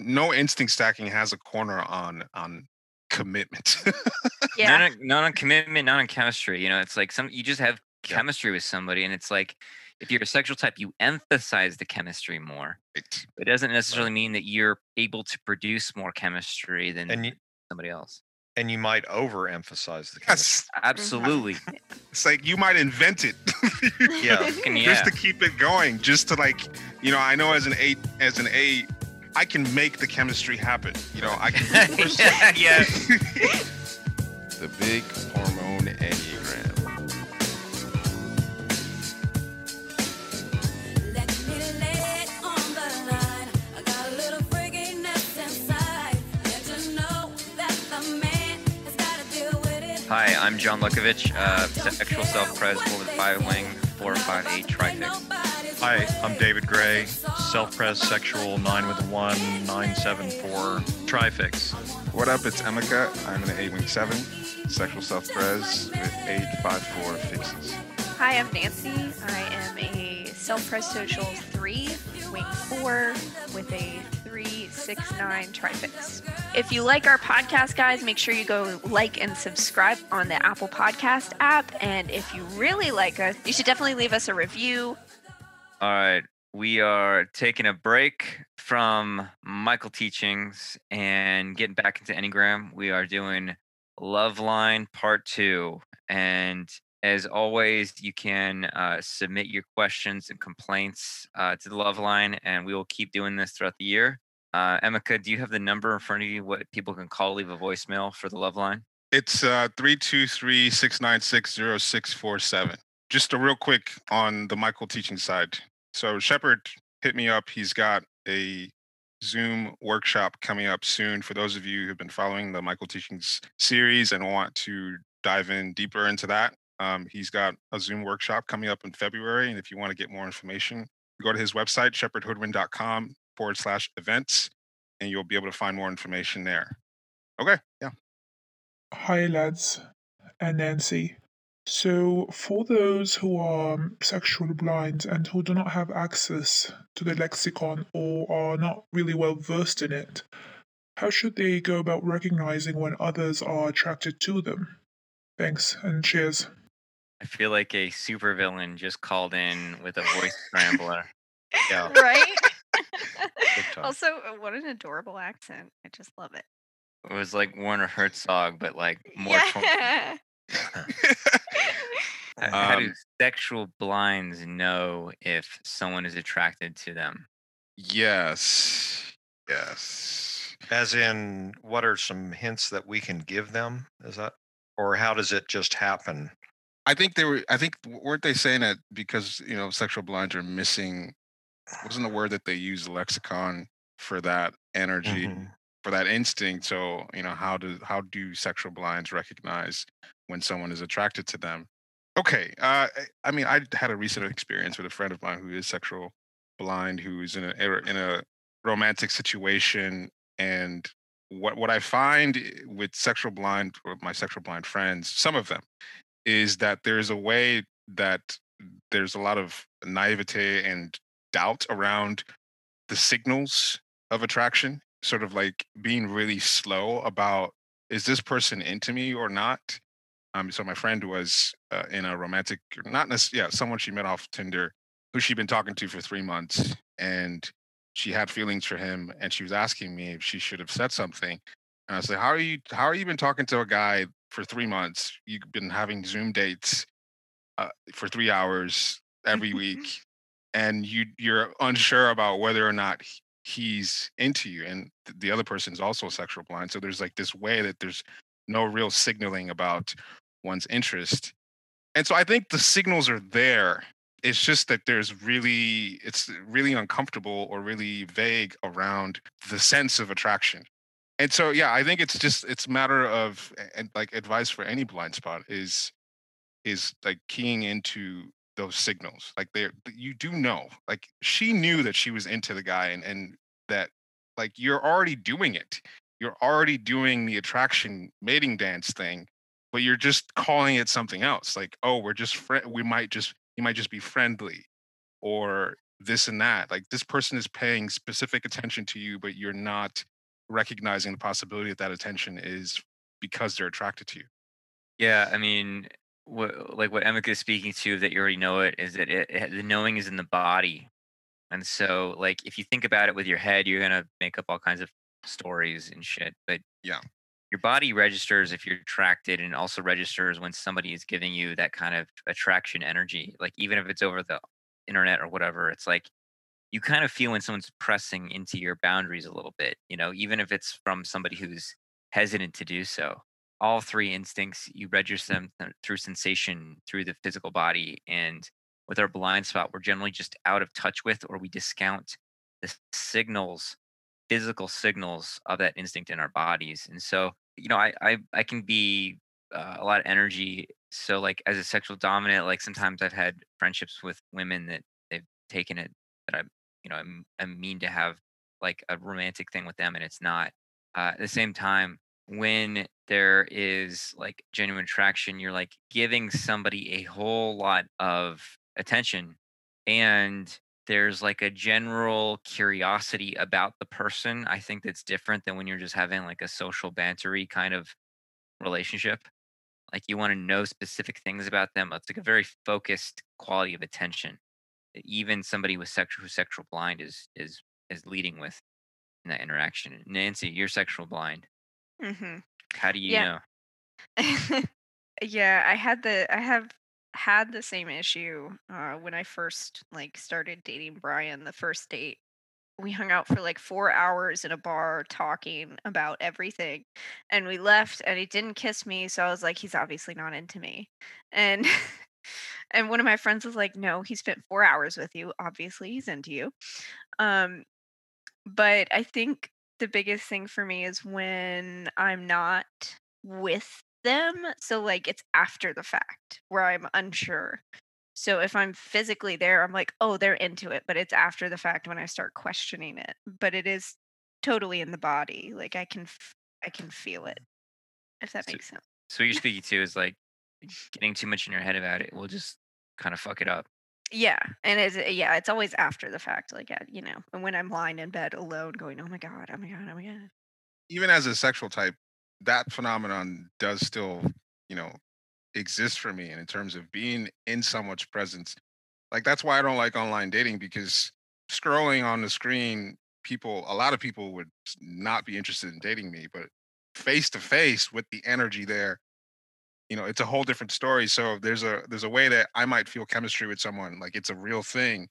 no instinct stacking has a corner on on commitment. Yeah. Not on, not on commitment, not on chemistry. You know, it's like some you just have Yeah. chemistry with somebody, and it's like if you're a sexual type, you emphasize the chemistry more. Right. It doesn't necessarily mean that you're able to produce more chemistry than And you, somebody else. and you might overemphasize the chemistry. Yes, mm-hmm. Absolutely. it's like you might invent it. Yeah. And yeah. just to keep it going, just to like, you know, I know as an eight, as an A, I can make the chemistry happen. You know, I can. yeah, yeah. The big hormone enneagram. Let me lay it on the line. I got a little freakiness inside. Let you know that the man has got to deal with it. Hi, I'm John Luckovich, uh, sexual self-pres over the five wing, four five eight trifix. Hi, I'm David Gray, self-pres sexual 9 with a 1, 974 trifix. What up? It's Emeka. I'm an eight wing seven, sexual self pres with eight five four fixes. Hi, I'm Nancy. I am a self-pres social three, wing four, with a three six nine trifix. If you like our podcast, guys, make sure you go like and subscribe on the Apple Podcast app. And if you really like us, you should definitely leave us a review. All right, we are taking a break from Michael teachings and getting back into Enneagram. We are doing Love Line Part Two, and as always, you can uh, submit your questions and complaints uh, to the Love Line, and we will keep doing this throughout the year. Uh, Emeka, do you have the number in front of you? What people can call, leave a voicemail for the Love Line? It's uh three two three six nine six zero six four seven. Just a real quick on the Michael teaching side. So Shepherd hit me up. He's got a Zoom workshop coming up soon. For those of you who've been following the Michael Teachings series and want to dive in deeper into that, um, he's got a Zoom workshop coming up in February. And if you want to get more information, go to his website, shepherdhoodwin.com forward slash events, and you'll be able to find more information there. Okay. Yeah. Hi, lads, and Nancy. So, for those who are sexually blind and who do not have access to the lexicon or are not really well versed in it, how should they go about recognizing when others are attracted to them? Thanks, and cheers. I feel like a supervillain just called in with a voice scrambler. Yeah. Right? Also, uh, what an adorable accent. I just love it. It was like Werner Herzog, but like more. yeah. H- How do Um, sexual blinds know if someone is attracted to them? Yes. Yes. As in, what are some hints that we can give them? Is that, or how does it just happen? I think they were. I think weren't they saying that because you know sexual blinds are missing? Wasn't the word that they use lexicon for that energy Mhm. for that instinct? So you know how do how do sexual blinds recognize when someone is attracted to them? Okay. Uh, I- mean, I had a recent experience with a friend of mine who is sexual blind, who is in a er- in a romantic situation, and what what I find with sexual blind or my sexual blind friends, some of them, is that there's a way that there's a lot of naivete and doubt around the signals of attraction, sort of like being really slow about is this person into me or not? Um, so my friend was uh, in a romantic, not necessarily, yeah, someone she met off Tinder, who she'd been talking to for three months, and she had feelings for him, and she was asking me if she should have said something, and I was like, "How are you? How are you been talking to a guy for three months? You've been having Zoom dates uh, for three hours every week, and you you're unsure about whether or not he's into you, and th- the other person's also sexual blind. So there's like this way that there's no real signaling about one's interest, and so I think the signals are there. It's just that there's really it's really uncomfortable or really vague around the sense of attraction and so yeah i think it's just it's a matter of and like advice for any blind spot is is like keying into those signals like they you do know like she knew that she was into the guy and and that like you're already doing it you're already doing the attraction mating dance thing but you're just calling it something else like oh we're just friend we might just you might just be friendly or this and that. Like this person is paying specific attention to you, but you're not recognizing the possibility that that attention is because they're attracted to you. Yeah, I mean, what like what Emeka is speaking to that you already know it is that it, it, the knowing is in the body, and so like if you think about it with your head, you're gonna make up all kinds of stories and shit. But Yeah. your body registers if you're attracted, and also registers when somebody is giving you that kind of attraction energy. Like even if it's over the internet or whatever, it's like you kind of feel when someone's pressing into your boundaries a little bit. You know, even if it's from somebody who's hesitant to do so all three instincts you register them through sensation through the physical body and with our blind spot we're generally just out of touch with or we discount the signals physical signals of that instinct in our bodies and so you know i i, I can be uh, a lot of energy so like as a sexual dominant like sometimes i've had friendships with women that they've taken it that i you know i'm, I'm mean to have like a romantic thing with them and it's not uh, at the same time when there is like genuine attraction you're like giving somebody a whole lot of attention and there's like a general curiosity about the person i think that's different than when you're just having like a social bantery kind of relationship. Like you want to know specific things about them it's like a very focused quality of attention even somebody with sexual who's sexual blind is is is leading with in that interaction nancy you're sexual blind hmm how do you Yeah. know yeah, I had the I have had the same issue uh, when I first like started dating Brian. The first date, we hung out for like four hours in a bar talking about everything, and we left, and he didn't kiss me. So I was like, he's obviously not into me, and. And one of my friends was like, "No, he spent four hours with you. Obviously, he's into you." Um, but I think the biggest thing for me is when I'm not with them. So, like, it's after the fact where I'm unsure. So, if I'm physically there, I'm like, oh, they're into it. But it's after the fact when I start questioning it. But it is totally in the body. Like, I can, f- I can feel it. If that So- makes sense. So what you're speaking to is like getting too much in your head about it will just kind of fuck it up. Yeah, and it's uh, yeah, it's always after the fact. Like, uh, you know, and when I'm lying in bed alone, going, oh my god, oh my god, oh my god. Even as a sexual type, that phenomenon does still, you know, exist for me. And in terms of being in someone's presence, like that's why I don't like online dating because scrolling on the screen, people, a lot of people would not be interested in dating me, but face to face with the energy there, you know, it's a whole different story. So there's a there's a way that I might feel chemistry with someone, like it's a real thing,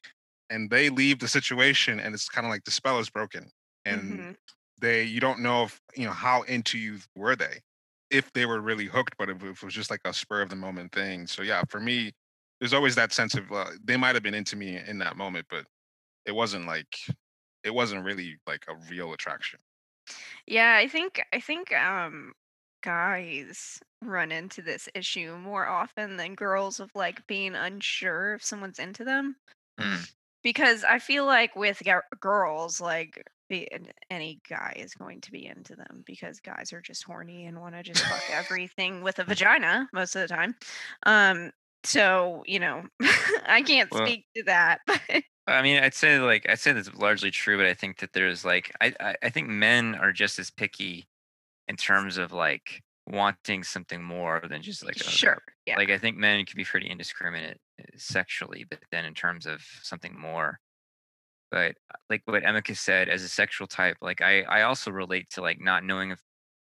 and they leave the situation, and it's kind of like the spell is broken, and Mhm. they you don't know if you know how into you were they if they were really hooked but if it was just like a spur of the moment thing so yeah for me there's always that sense of uh, they might have been into me in that moment but it wasn't like it wasn't really like a real attraction Yeah, I think I think um guys run into this issue more often than girls of like being unsure if someone's into them. Mm. Because I feel like with g- girls, like the, an- any guy is going to be into them because guys are just horny and want to just fuck everything with a vagina most of the time. Um, so you know, I can't Well- speak to that, but I mean, I'd say like I'd say that's largely true, but I think that there's like I I, I think men are just as picky in terms of like wanting something more than just like a- sure, yeah. Like I think men can be pretty indiscriminate uh, sexually, but then in terms of something more. But uh, like what Emeka said, as a sexual type, like I I also relate to like not knowing if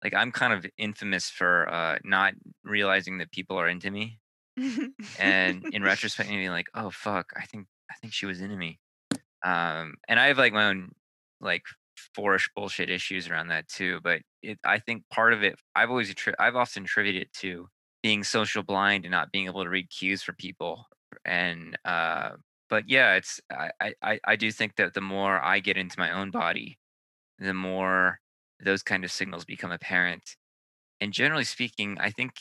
like I'm kind of infamous for uh not realizing that people are into me. and in retrospect maybe like oh fuck i think i think she was into me um and i have like my own like fourish bullshit issues around that too but it i think part of it i've always i've often attributed it to being social blind and not being able to read cues for people and uh but yeah it's I, I i do think that the more i get into my own body the more those kind of signals become apparent and generally speaking i think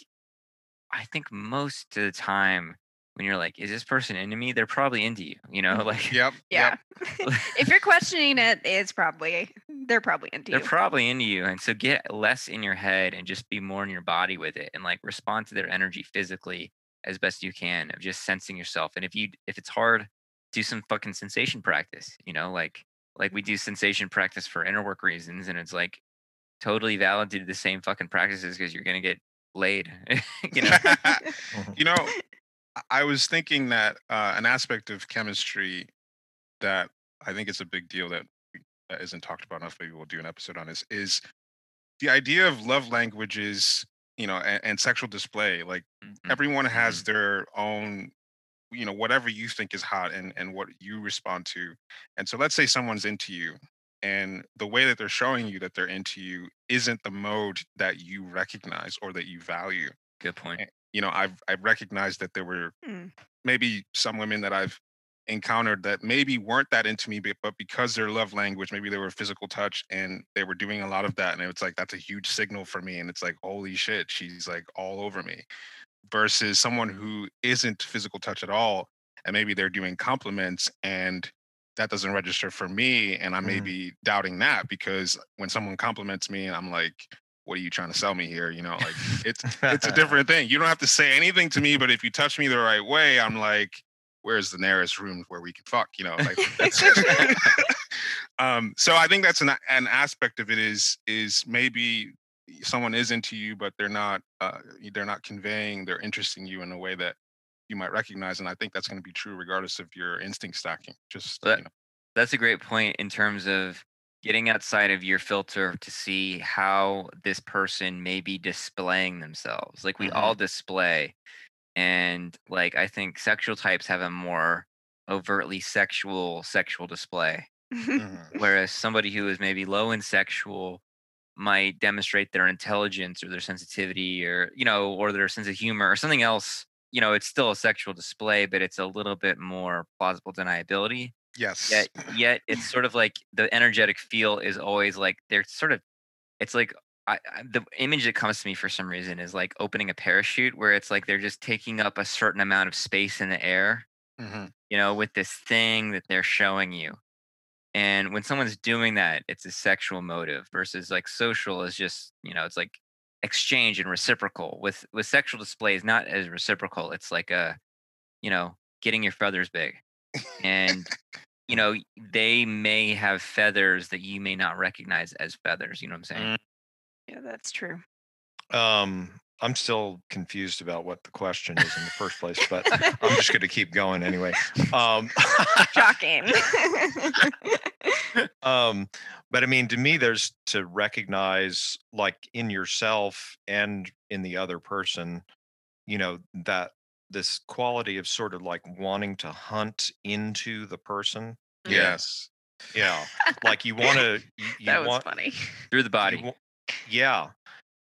I think most of the time when you're like, is this person into me? They're probably into you, you know, mm-hmm. like yep yeah. yep. if you're questioning it, it's probably they're probably into you. they're probably into you. And so get less in your head and just be more in your body with it and like respond to their energy physically as best you can of just sensing yourself. And if you if it's hard do some fucking sensation practice. You know, like like we do mm-hmm. sensation practice for inner work reasons, and it's like totally valid to do the same fucking practices because you're gonna get laid. you know. you know, I- was thinking that uh, an aspect of chemistry that I think is a big deal that that isn't talked about enough. Maybe we'll do an episode on this. Is the idea of love languages, you know, and, and sexual display. Like Mhm. everyone has their own, you know, whatever you think is hot and and what you respond to. And so, let's say someone's into you, and the way that they're showing you that they're into you isn't the mode that you recognize or that you value Good point. You know i've i've recognized that there were Hmm. maybe some women that i've encountered that maybe weren't that into me but, but because their love language maybe they were physical touch and they were doing a lot of that and it's like that's a huge signal for me and it's like holy shit she's like all over me versus someone who isn't physical touch at all and maybe they're doing compliments and that doesn't register for me and i may Mhm. be doubting that because when someone compliments me and i'm like what are you trying to sell me here you know like it's it's a different thing. You don't have to say anything to me, but if you touch me the right way, I'm like, where's the nearest room where we can fuck? You know, like that's um, so I think that's an an aspect of it is is maybe someone is into you, but they're not uh, they're not conveying they're interesting you in a way that you might recognize. And I think that's going to be true regardless of your instinct stacking. Just That- you know, That's a great point in terms of getting outside of your filter to see how this person may be displaying themselves. Like we all display. And like I think sexual types have a more overtly sexual sexual display. mhm. Whereas somebody who is maybe low in sexual might demonstrate their intelligence or their sensitivity or, you know, or their sense of humor or something else. You know, it's still a sexual display, but it's a little bit more plausible deniability yes, yet yet it's sort of like the energetic feel is always like they're sort of it's like I, I, the image that comes to me for some reason is like opening a parachute where it's like they're just taking up a certain amount of space in the air Mhm. you know with this thing that they're showing you. And when someone's doing that it's a sexual motive versus like social is just you know it's like exchange and reciprocal. With with sexual displays not as reciprocal it's like a you know getting your feathers big and you know they may have feathers that you may not recognize as feathers you know what i'm saying yeah, that's true. Um, I'm still confused about what the question is in the first place, but I'm just going to keep going anyway. Um, Shocking. um, but I mean, to me, there's to recognize, like in yourself and in the other person, you know, that this quality of sort of like wanting to hunt into the person. yes, Yeah, like you want to. You, you that was want, funny. through the body wa- yeah,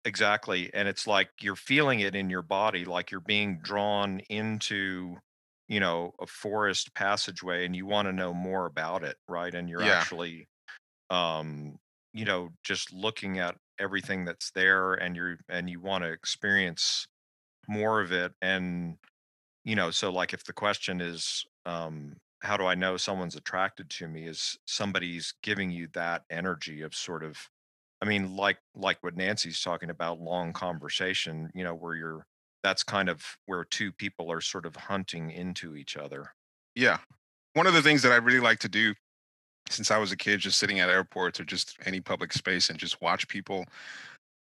exactly. And it's like you're feeling it in your body, like you're being drawn into, you know, a forest passageway and you want to know more about it, right? And you're Yeah. actually, um, you know, just looking at everything that's there and you're, and you want to experience more of it. And, you know, so like if the question is, um, how do I know someone's attracted to me? Is somebody's giving you that energy of sort of I mean, like like what Nancy's talking about, long conversation, you know, where you're that's kind of where two people are sort of hunting into each other. Yeah. One of the things that I really like to do since I was a kid, just sitting at airports or just any public space and just watch people.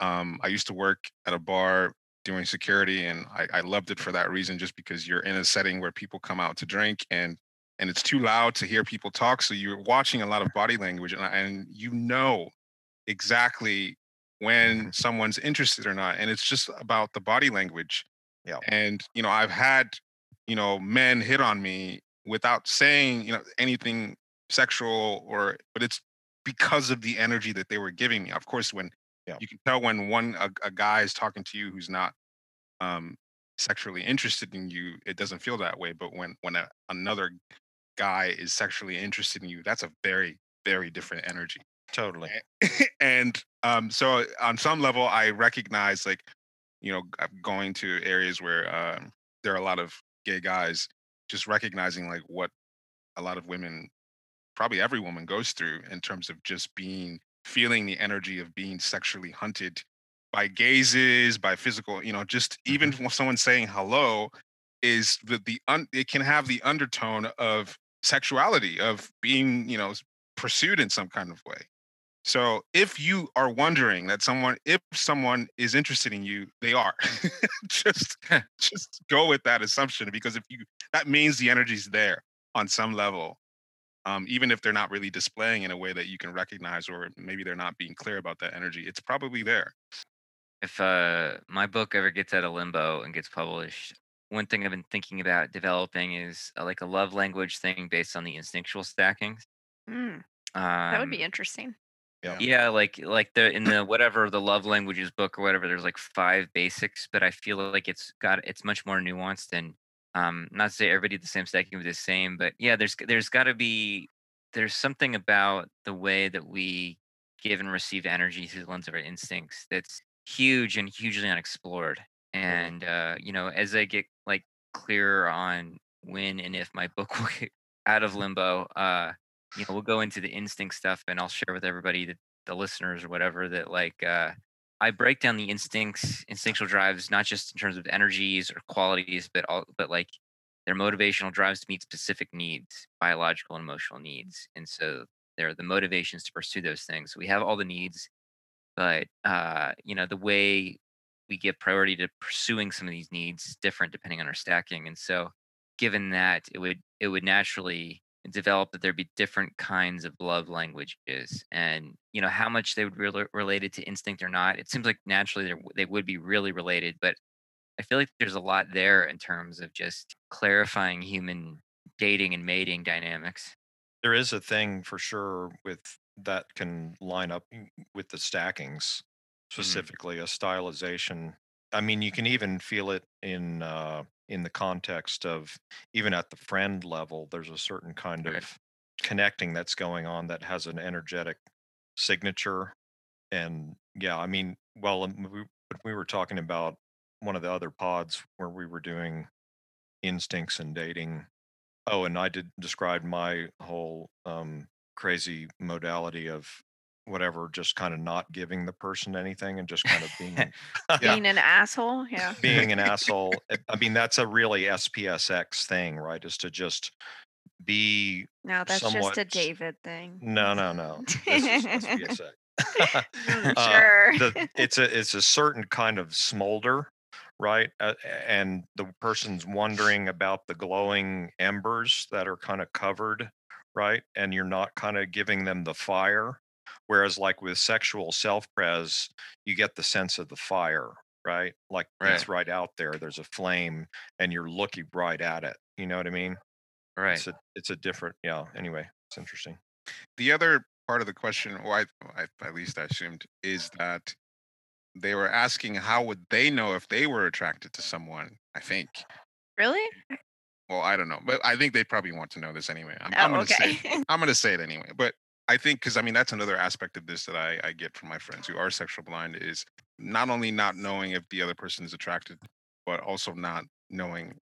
Um, I used to work at a bar doing security and I, I loved it for that reason, just because you're in a setting where people come out to drink and and it's too loud to hear people talk. So you're watching a lot of body language and, and you know exactly when mm-hmm. someone's interested or not. And it's just about the body language. Yeah. And, you know, I've had, you know, men hit on me without saying, you know, anything sexual or, but it's because of the energy that they were giving me. Of course, when Yeah. you can tell when one, a, a guy is talking to you who's not, um, sexually interested in you, it doesn't feel that way. But when, when a, another guy is sexually interested in you, that's a very, very different energy Totally. and um, so on some level, I recognize like, you know, going to areas where um, there are a lot of gay guys, just recognizing like what a lot of women, probably every woman goes through in terms of just being feeling the energy of being sexually hunted by gazes, by physical, you know, just even mm-hmm. when someone saying hello is the the un, it can have the undertone of sexuality of being you know pursued in some kind of way. So if you are wondering that someone if someone is interested in you they are. Just just go with that assumption because if you that means the energy's there on some level um, even if they're not really displaying in a way that you can recognize or maybe they're not being clear about that energy it's probably there. If uh my book ever gets out of limbo and gets published one thing i've been thinking about developing is uh, like a love language thing based on the instinctual stackings Mm, um, that would be interesting. yeah. like like the in the whatever the love languages book or whatever there's like five basics but i feel like it's got it's much more nuanced and um not to say everybody the same stacking would be the same but yeah there's there's got to be there's something about the way that we give and receive energy through the lens of our instincts that's huge and hugely unexplored. And uh you know as i get like clearer on when and if my book will get out of limbo uh you know we'll go into the instinct stuff and i'll share with everybody that the listeners or whatever that like uh i break down the instincts instinctual drives not just in terms of energies or qualities but all but like their motivational drives to meet specific needs biological and emotional needs and so they're the motivations to pursue those things. We have all the needs but uh you know the way we give priority to pursuing some of these needs is different depending on our stacking and so given that it would it would naturally develop that there'd be different kinds of love languages and you know how much they would be rela- related to instinct or not it seems like naturally they would be really related but i feel like there's a lot there in terms of just clarifying human dating and mating dynamics. There is a thing for sure with that can line up mm, with the stackings specifically a stylization. I mean you can even feel it in uh in the context of even at the friend level there's a certain kind of connecting that's going on that has an energetic signature. And yeah i mean well um, we, we were talking about one of the other pods where we were doing instincts and dating. Oh, and I did describe my whole um, crazy modality of whatever, just kind of not giving the person anything and just kind of being Yeah. Being an asshole. Yeah. being an asshole. I- I mean, that's a really SPSX thing, right? Is to just be No, that's just somewhat a s- David thing. no, no, no. This is SPSX. Uh, sure. the, it's a it's a certain kind of smolder right uh, and the person's wondering about the glowing embers that are kind of covered right and you're not kind of giving them the fire whereas like with sexual self-pres you get the sense of the fire right like it's right out there there's a flame and you're looking right at it you know what i mean right it's a it's a different yeah anyway it's interesting the other part of the question, or I, I, at least I assumed, is that they were asking how would they know if they were attracted to someone. I think. really? Well, I don't know, but I think they probably want to know this anyway. I'm, Oh, I'm gonna okay. say. I'm gonna say it anyway. But I think because I mean that's another aspect of this that I, I get from my friends who are sexual blind is not only not knowing if the other person is attracted, but also not knowing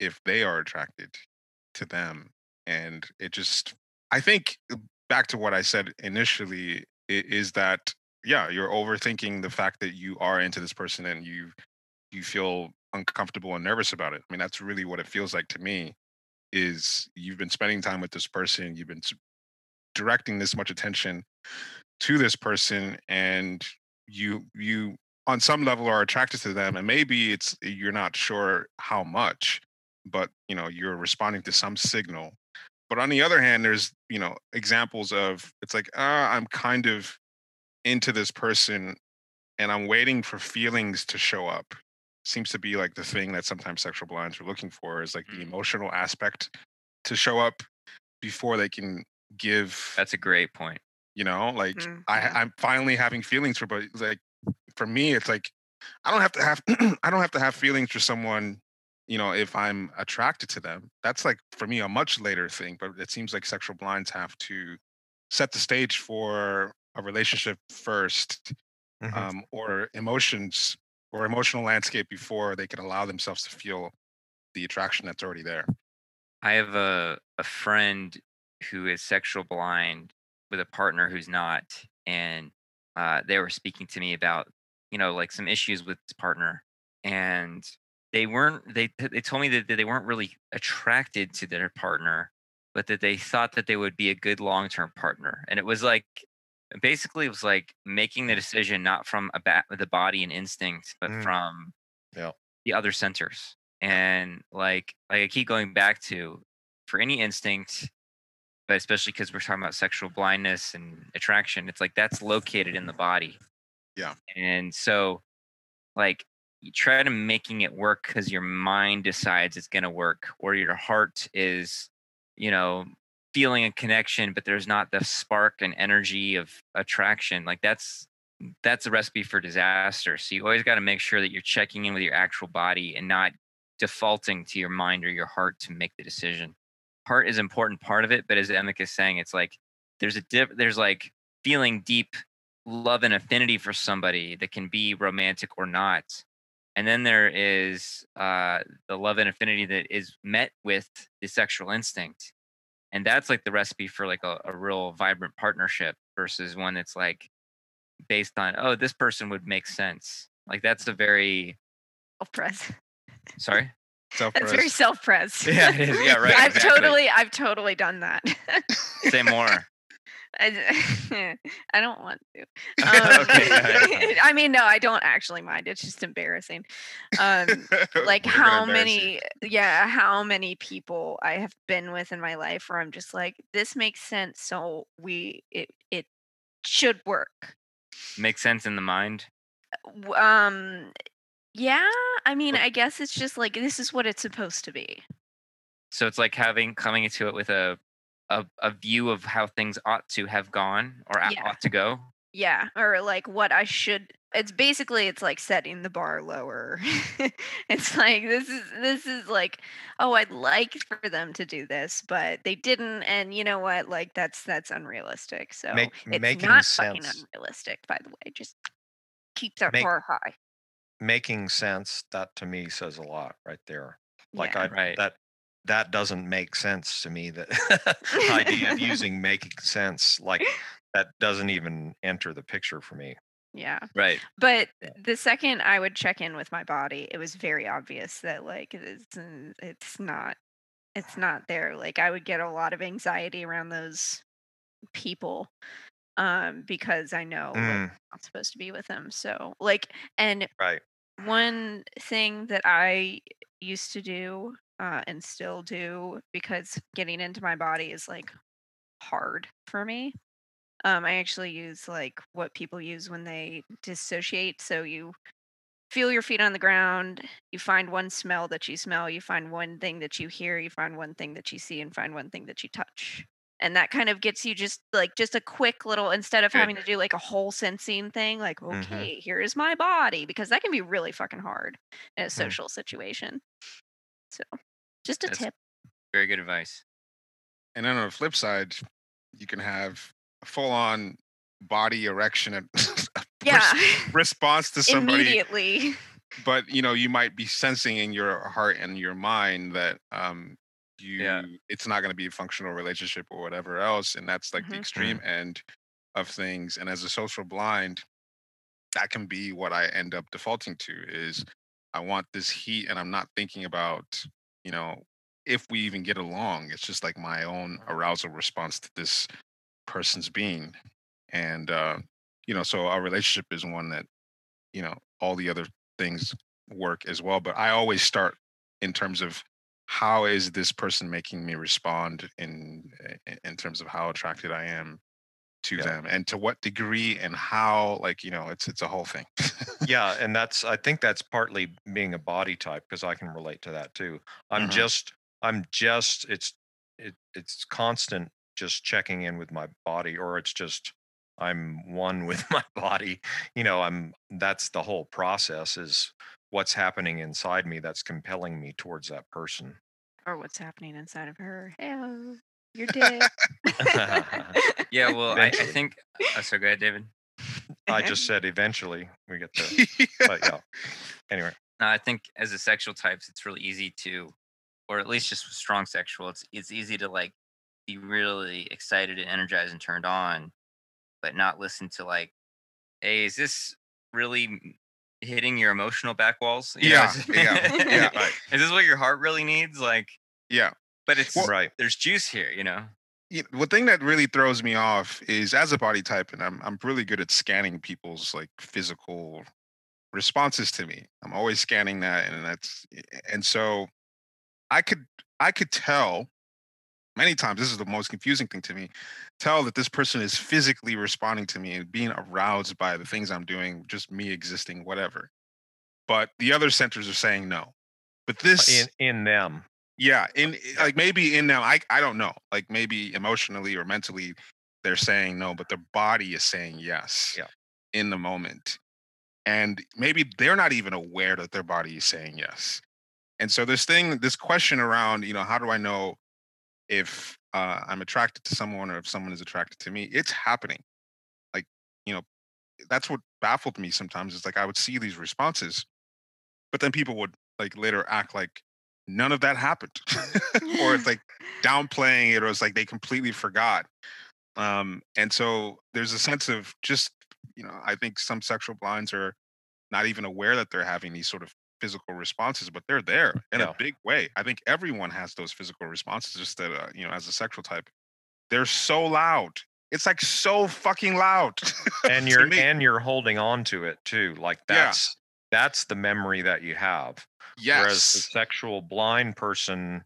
if they are attracted to them. And it just I think uh, back to what I said initially is that yeah, you're overthinking the fact that you are into this person and you you feel uncomfortable and nervous about it. I mean, that's really what it feels like to me is you've been spending time with this person, you've been directing this much attention to this person and you you on some level are attracted to them and maybe it's you're not sure how much but you know you're responding to some signal but on the other hand there's you know examples of it's like uh, i'm kind of into this person and i'm waiting for feelings to show up seems to be like the thing that sometimes sexual blinds are looking for is like the Mm. emotional aspect to show up before they can give that's a great point you know like Mhm. i i'm finally having feelings for but like for me it's like i don't have to have i don't have to have feelings for someone you know if i'm attracted to them that's like for me a much later thing but it seems like sexual blinds have to set the stage for a relationship first Mhm. um, or emotions or emotional landscape before they can allow themselves to feel the attraction that's already there I have a a friend who is sexual blind with a partner who's not, and uh, they were speaking to me about you know like some issues with his partner, and they weren't they they told me that they weren't really attracted to their partner, but that they thought that they would be a good long-term partner. And it was like basically it was like making the decision not from a ba- the body and instinct, but Mm. from Yeah. the other centers. And like like I keep going back to for any instinct, but especially because we're talking about sexual blindness and attraction, it's like that's located in the body. Yeah. And so like you try to making it work because your mind decides it's going to work or your heart is you know feeling a connection but there's not the spark and energy of attraction like that's that's a recipe for disaster so you always got to make sure that you're checking in with your actual body and not defaulting to your mind or your heart to make the decision heart is an important part of it but as Emmett is saying it's like there's a dip there's like feeling deep love and affinity for somebody that can be romantic or not and then there is uh, the love and affinity that is met with the sexual instinct and that's like the recipe for like a, a real vibrant partnership versus one that's like based on oh this person would make sense like that's a very Self-pres. sorry That's very self-pres. Yeah, it is. Yeah, right, I've exactly. totally, I've totally done that. say more I, I don't want to. Okay, Um, yeah, I mean, no, I don't actually mind. It's just embarrassing. Um, like We're how many, yeah, how many people I have been with in my life where I'm just like, this makes sense. So we, it, it should work. makes sense in the mind Um, yeah. I mean, I guess it's just like this is what it's supposed to be. so it's like having coming into it with a a, a view of how things ought to have gone or Yeah. ought to go Yeah, or like what I should it's basically it's like setting the bar lower. it's like this is this is like oh I'd like for them to do this, but they didn't and you know what? Like that's that's unrealistic. So Make- it's making not fucking unrealistic by the way. Just keep that Make- bar high. Making sense, that to me says a lot right there. Like yeah. I Right. that that doesn't make sense to me. That idea of using making sense, like that doesn't even enter the picture for me. yeah. right But the second I would check in with my body, it was very obvious that like it's it's not it's not there. Like I would get a lot of anxiety around those people um because I know like, Mm, I'm not supposed to be with them. So like and right. one thing that I used to do uh, and still do because getting into my body is like hard for me. Um, I actually use like what people use when they dissociate. So you feel your feet on the ground, you find one smell that you smell, you find one thing that you hear, you find one thing that you see, and find one thing that you touch. And that kind of gets you just like just a quick little instead of Good. having to do like a whole sensing thing, like, Mhm. okay, here is my body, because that can be really fucking hard in a Mm. social situation. So just a That's- tip. very good advice And then on the flip side, you can have a full on body erection and Yeah. response to somebody Immediately. but you know you might be sensing in your heart and your mind that um you Yeah. it's not going to be a functional relationship or whatever else and that's like the Mhm. extreme end of things and as a social blind that can be what i end up defaulting to is i want this heat and i'm not thinking about you know if we even get along it's just like my own arousal response to this person's being and uh you know so our relationship is one that you know all the other things work as well but i always start in terms of how is this person making me respond in in- terms of how attracted i am to Yeah. them and to what degree and how like you know it's it's a whole thing yeah and that's i think that's partly being a body type because i can relate to that too i'm Mhm. just i'm just it's it, it's constant just checking in with my body or it's just i'm one with my body you know i'm that's the whole process is what's happening inside me that's compelling me towards that person or what's happening inside of her. Hello. Your dick. yeah well I, I think uh, so go ahead david i just said eventually we get to but yeah anyway No, I think as a sexual types, it's really easy to, or at least just with strong sexual, it's it's easy to like be really excited and energized and turned on, but not listen to like, hey, is this really m- hitting your emotional back walls? You Yeah, is- yeah, yeah. Right. Is this what your heart really needs? Like, yeah but it's right. there's juice here, you know. you know, the thing that really throws me off is as a body type, and I'm I'm really good at scanning people's like physical responses to me. I'm always scanning that, and that's and so I could I could tell many times. This is the most confusing thing to me. Tell that this person is physically responding to me and being aroused by the things I'm doing, just me existing, whatever. But the other centers are saying no. But uh, this In in them. yeah, in eh, like maybe in them, I I don't know. Like maybe emotionally or mentally, they're saying no, but their body is saying yes. Yeah. In the moment, and maybe they're not even aware that their body is saying yes. And so this thing, this question around, you know, how do I know if uh, I'm attracted to someone or if someone is attracted to me? It's happening. Like, you know, that's what baffled me sometimes. Is like I would see these responses, but then people would like later act like none of that happened or it's like downplaying it or it's like they completely forgot um and so there's a sense of just you know i think some sexual blinds are not even aware that they're having these sort of physical responses but they're there in Yeah. a big way i think everyone has those physical responses just that uh, you know as a sexual type they're so loud it's like so fucking loud and you're and you're holding on to it too like Yeah. that's that's the memory that you have Yes. whereas the sexual blind person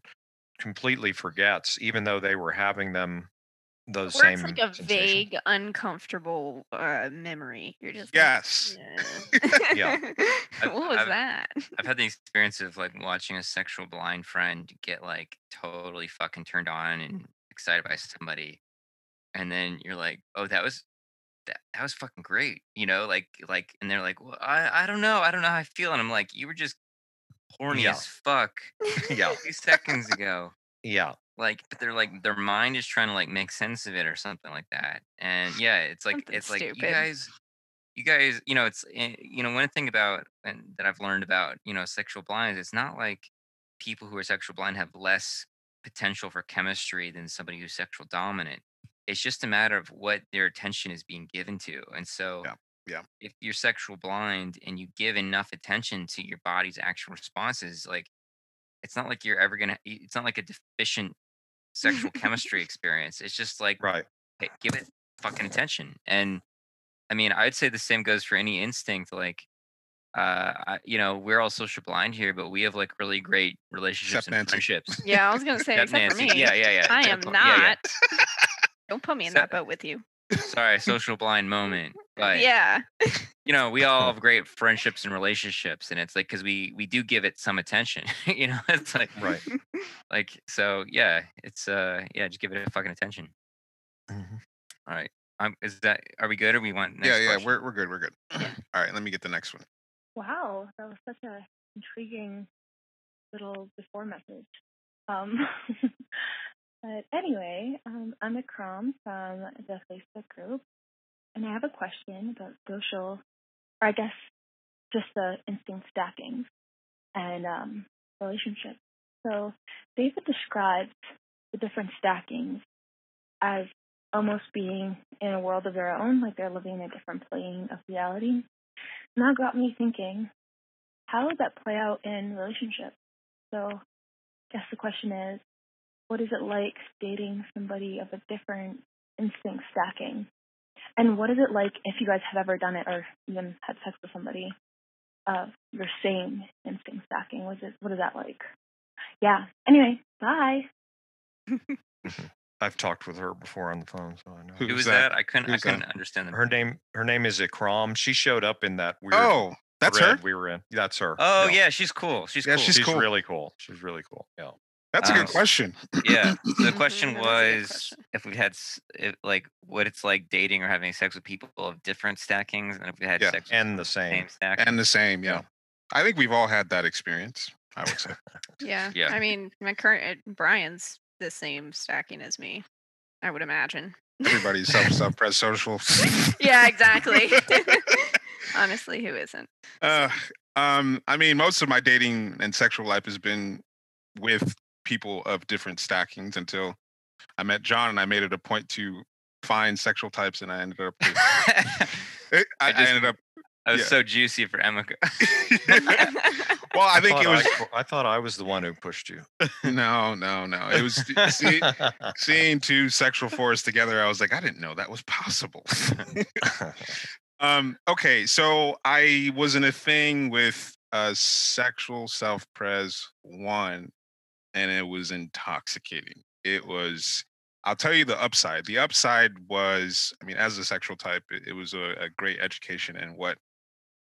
completely forgets even though they were having them those Or same it's like a sensations. vague, uncomfortable uh, memory. You're just yes Like, Yeah. what was I've- that? I've had the experience of like watching a sexual blind friend get like totally fucking turned on and excited by somebody, and then you're like, "Oh, that was that that was fucking great," you know, like like, and they're like, "Well, I I don't know, I don't know how I feel," and I'm like, "You were just horny Yeah. as fuck yeah two seconds ago." yeah Like, but they're like their mind is trying to like make sense of it or something like that, and yeah, it's like Something it's like you guys you guys, you know, it's eh, you know one thing about and that I've learned about you know sexual blinds. It's not like people who are sexual blind have less potential for chemistry than somebody who's sexual dominant. It's just a matter of what their attention is being given to, and so Yeah, yeah. if you're sexual blind and you give enough attention to your body's actual responses, like it's not like you're ever gonna. It's not like a deficient sexual chemistry experience. It's just like right hey, give it fucking attention. And I mean, I'd say the same goes for any instinct. Like, uh, I, you know, we're all social blind here, but we have like really great relationships and Nancy. Yeah. I was gonna say, Except except for me. Yeah, yeah, yeah. I am for- yeah, yeah. not. Don't put me in So- that boat with you. Sorry, social blind moment. But yeah. you know, we all have great friendships and relationships, and it's like because we we do give it some attention. you know, it's like right like so. Yeah, it's uh yeah, just give it a fucking attention. Mhm. All right. Um, is that are we good or we want? Next yeah yeah question? we're, we're good we're good all right let me get the next one Wow, that was such a intriguing little before message. Um, but anyway, um, I'm Akram from the Facebook group, and I have a question about social, or I guess just the instinct stackings and um, relationships. So David describes the different stackings as almost being in a world of their own, like they're living in a different plane of reality. And that got me thinking, how would that play out in relationships? So I guess the question is, what is it like dating somebody of a different instinct stacking? And what is it like if you guys have ever done it or even had sex with somebody of your same instinct stacking? What is what is that like? Yeah. Anyway, bye. i've talked with her before on the phone so i know Who Who's was that? that? I couldn't. Who's I couldn't understand them. her name her name is ikram she showed up in that weird oh that's her we were in that's her Oh yeah, she's cool. She's Yeah, cool. she's she's cool. really cool she's really cool yeah that's a Um, good question yeah. The question that is a good was if we've had if, like what it's like dating or having sex with people of different stackings, and if we had Yeah, sex with and the same same stack. and the same yeah. Yeah. i think we've all had that experience i would say Yeah. Yeah. I mean, my current Brian's the same stacking as me. I would imagine. everybody's self self press social yeah, exactly. Honestly, who isn't? uh um i mean most of my dating and sexual life has been with people of different stackings until i met john and i made it a point to find sexual types and i ended up with, I, I just- ended up I was Yeah. so juicy for Emeka. well, I think thought it was I, I thought I was the one who pushed you. no, no, no. It was see, seeing two sexual forests together. I was like, I didn't know that was possible. um. Okay, so I was in a thing with uh sexual self pres one, and it was intoxicating. It was. I'll tell you the upside. The upside was, I mean, as a sexual type, it, it was a, a great education in what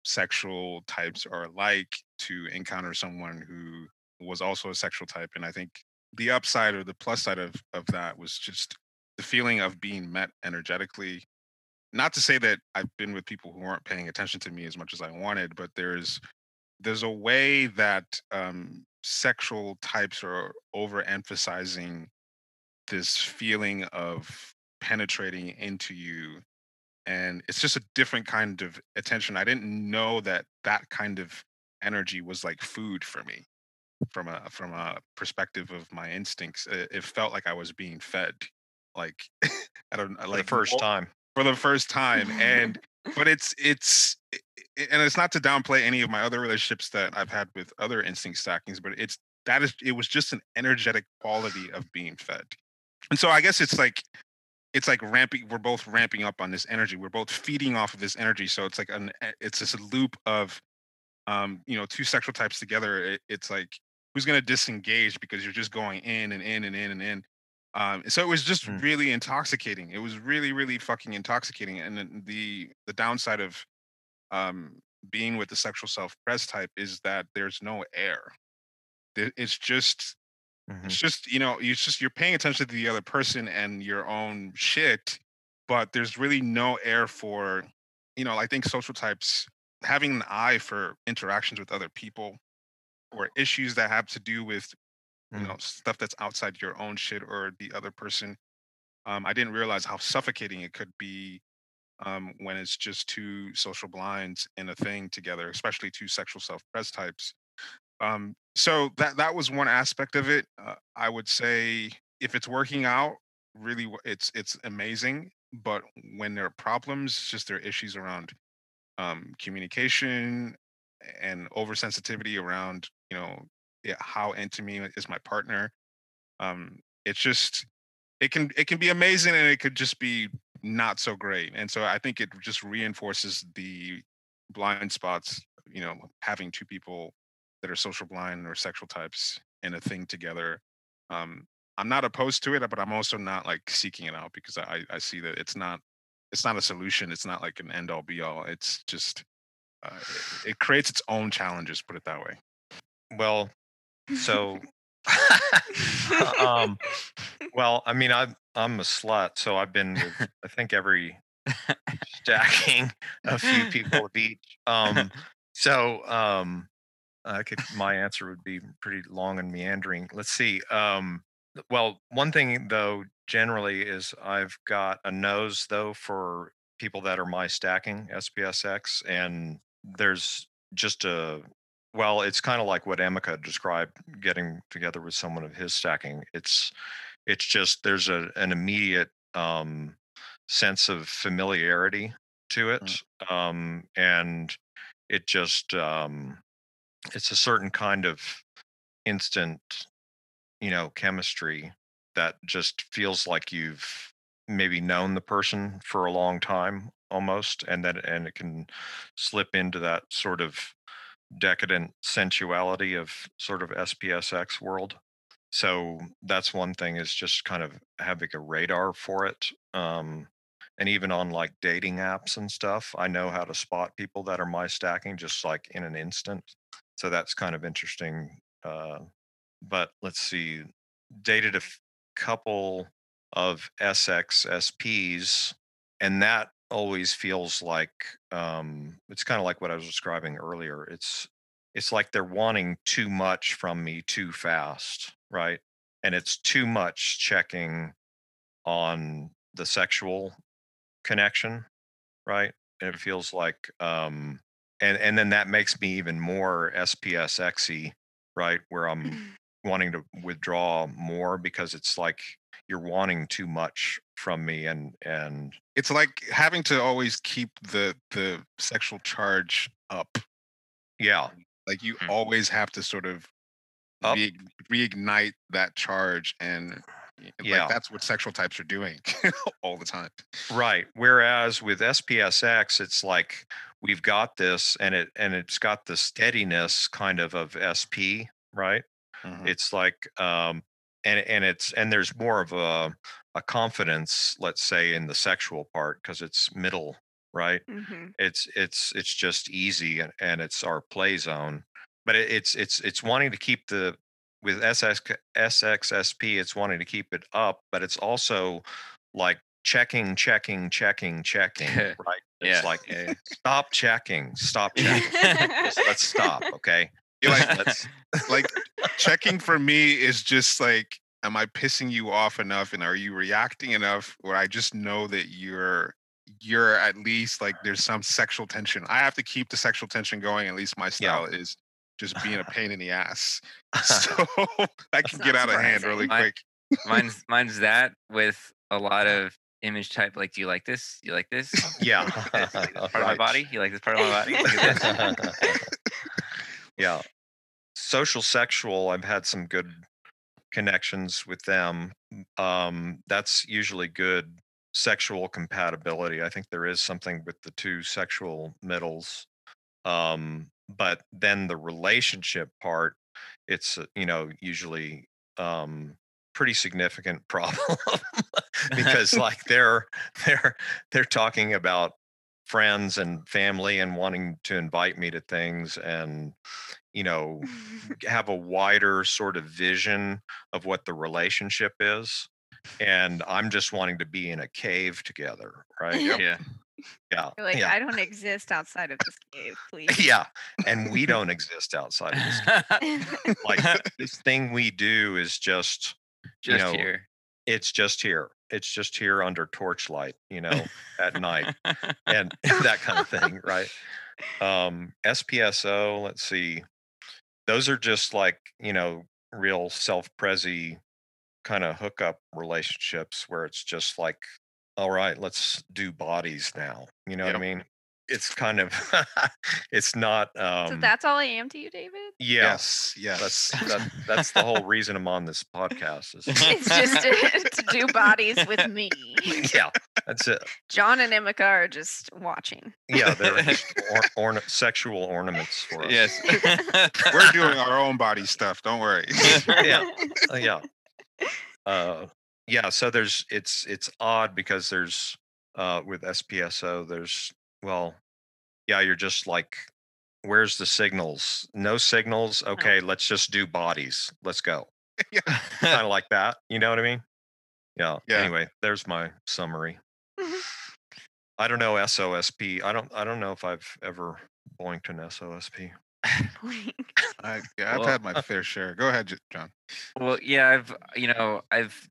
sexual types are like to encounter someone who was also a sexual type. And I think the upside or the plus side of of that was just the feeling of being met energetically. Not to say that I've been with people who weren't paying attention to me as much as I wanted, but there's there's a way that um, sexual types are overemphasizing this feeling of penetrating into you and it's just a different kind of attention i didn't know that that kind of energy was like food for me from a from a perspective of my instincts it, it felt like i was being fed like i don't For like the first time. for the first time and but it's it's and it's not to downplay any of my other relationships that i've had with other instinct stockings, but it's that is it was just an energetic quality of being fed. And so i guess it's like it's like ramping we're both ramping up on this energy we're both feeding off of this energy so it's like an eh, it's this loop of um you know two sexual types together it, it's like who's to disengage because you're just going in and in and in and in um so it was just Hmm. really intoxicating it was really really fucking intoxicating and the the downside of um being with the sexual self press type is that there's no air it's just Mhm. it's just you know it's just you're paying attention to the other person and your own shit but there's really no air for you know i think social types having an eye for interactions with other people or issues that have to do with you know stuff that's outside your own shit or the other person um, i didn't realize how suffocating it could be um, when it's just two social blinds in a thing together especially two sexual self-pres types. Um, so that that was one aspect of it uh, i would say if it's working out really it's it's amazing but when there are problems just there are issues around um, communication and oversensitivity around you know how intimate is my partner. Um it's just it can it can be amazing and it could just be not so great and so i think it just reinforces the blind spots you know having two people that are social blind or sexual types in a thing together. Um i'm not opposed to it but i'm also not like seeking it out because i i see that it's not it's not a solution it's not like an end all be all it's just uh, it, it creates its own challenges put it that way. Well, so um well, I mean I'm I'm a slut, so I've been with I think every stacking a few people of each. Um so um I could my answer would be pretty long and meandering. Let's see. Um well, one thing though generally is I've got a nose though for people that are my stacking SPSX and there's just a well, it's kind of like what Emeka described getting together with someone of his stacking. It's it's just there's a an immediate um sense of familiarity to it. Um and it just um it's a certain kind of instant, you know, chemistry that just feels like you've maybe known the person for a long time almost and that and it can slip into that sort of decadent sensuality of sort of SPSX world. So that's one thing is just kind of having a radar for it. Um, and even on like dating apps and stuff, I know how to spot people that are my stacking just like in an instant. So that's kind of interesting. Uh, but let's see, dated a f- couple of SX SPs, and that always feels like um, it's kind of like what I was describing earlier. It's it's like they're wanting too much from me too fast, right? And it's too much checking on the sexual connection, right? And it feels like um and and then that makes me even more SPSXy, right? Where I'm wanting to withdraw more because it's like you're wanting too much from me and and It's like having to always keep the the sexual charge up. yeah Like you Mhm. always have to sort of re- reignite that charge, and Yeah. like that's what sexual types are doing all the time. Right. Whereas with SPSX, it's like we've got this, and it and it's got the steadiness kind of of SP, right? Mhm. It's like, um, and and it's and there's more of a a confidence, let's say, in the sexual part because it's middle, right? hmm It's it's it's just easy and, and it's our play zone, but it, it's it's it's wanting to keep the with SX, SXSP, it's wanting to keep it up, but it's also like checking, checking, checking, checking, right? It's Yeah. like stop checking, stop checking. let's, let's stop, okay? Like, Let's like checking for me is just like am i pissing you off enough and are you reacting enough where i just know that you're you're at least like there's some sexual tension i have to keep the sexual tension going at least my style is just being a pain in the ass so that can get out of hand really My- quick mine's mine's that with a lot of image type. Like, do you like this? Do you like this? yeah. You like this part of my body? You like this part of my body? Look at this. yeah. Social sexual, I've had some good connections with them. Um, that's usually good sexual compatibility. I think there is something with the two sexual middles. Um, but then the relationship part, it's, uh, you know, usually um pretty significant problem because like they're they're they're talking about friends and family and wanting to invite me to things and you know have a wider sort of vision of what the relationship is and i'm just wanting to be in a cave together right Yeah. yeah You're like, yeah I don't exist outside of this cave, please. yeah and we don't exist outside of this like this thing we do is just Just know, here. it's just here it's just here under torchlight you know at night and that kind of thing, right? Um, SPSO, let's see, those are just like you know real self-prezi kind of hookup relationships where it's just like, all right, let's do bodies now. You know what I mean? It's kind of, it's not. Um, so that's all I am to you, David? yeah. yes yes That's that, that's the whole reason I'm on this podcast. Is It's just to, to do bodies with me. yeah, that's it. John and Emeka are just watching. Yeah, they're just or, orna- sexual ornaments for us. yes. we're doing our own body stuff don't worry yeah. Uh, yeah uh yeah so there's it's it's odd because there's uh with spso there's well yeah you're just like where's the signals? No signals? Oh. Okay let's just do bodies. Let's go. Kind of like that you know what i mean? Yeah. Yeah. anyway there's my summary. Mm-hmm. I don't know sosp i don't i don't know if i've ever boinked an sosp I, yeah, i've Well, had my fair share. Go ahead john. Well, yeah, I've you know I've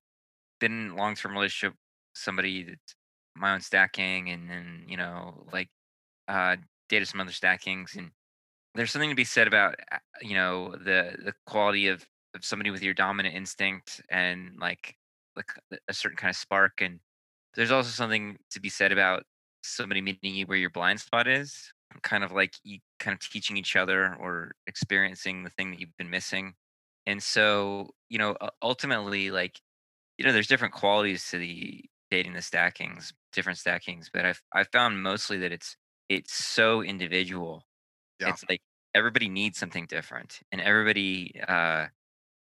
been in long term relationship somebody that's my own stacking, and then you know like uh dated some other stackings, and there's something to be said about uh, you know the the quality of of somebody with your dominant instinct and like like a certain kind of spark, and there's also something to be said about somebody meeting you where your blind spot is, kind of like you kind of teaching each other or experiencing the thing that you've been missing and so you know ultimately like you know there's different qualities to the dating the stackings different stackings but i've i found mostly that it's it's so individual Yeah. it's like everybody needs something different and everybody uh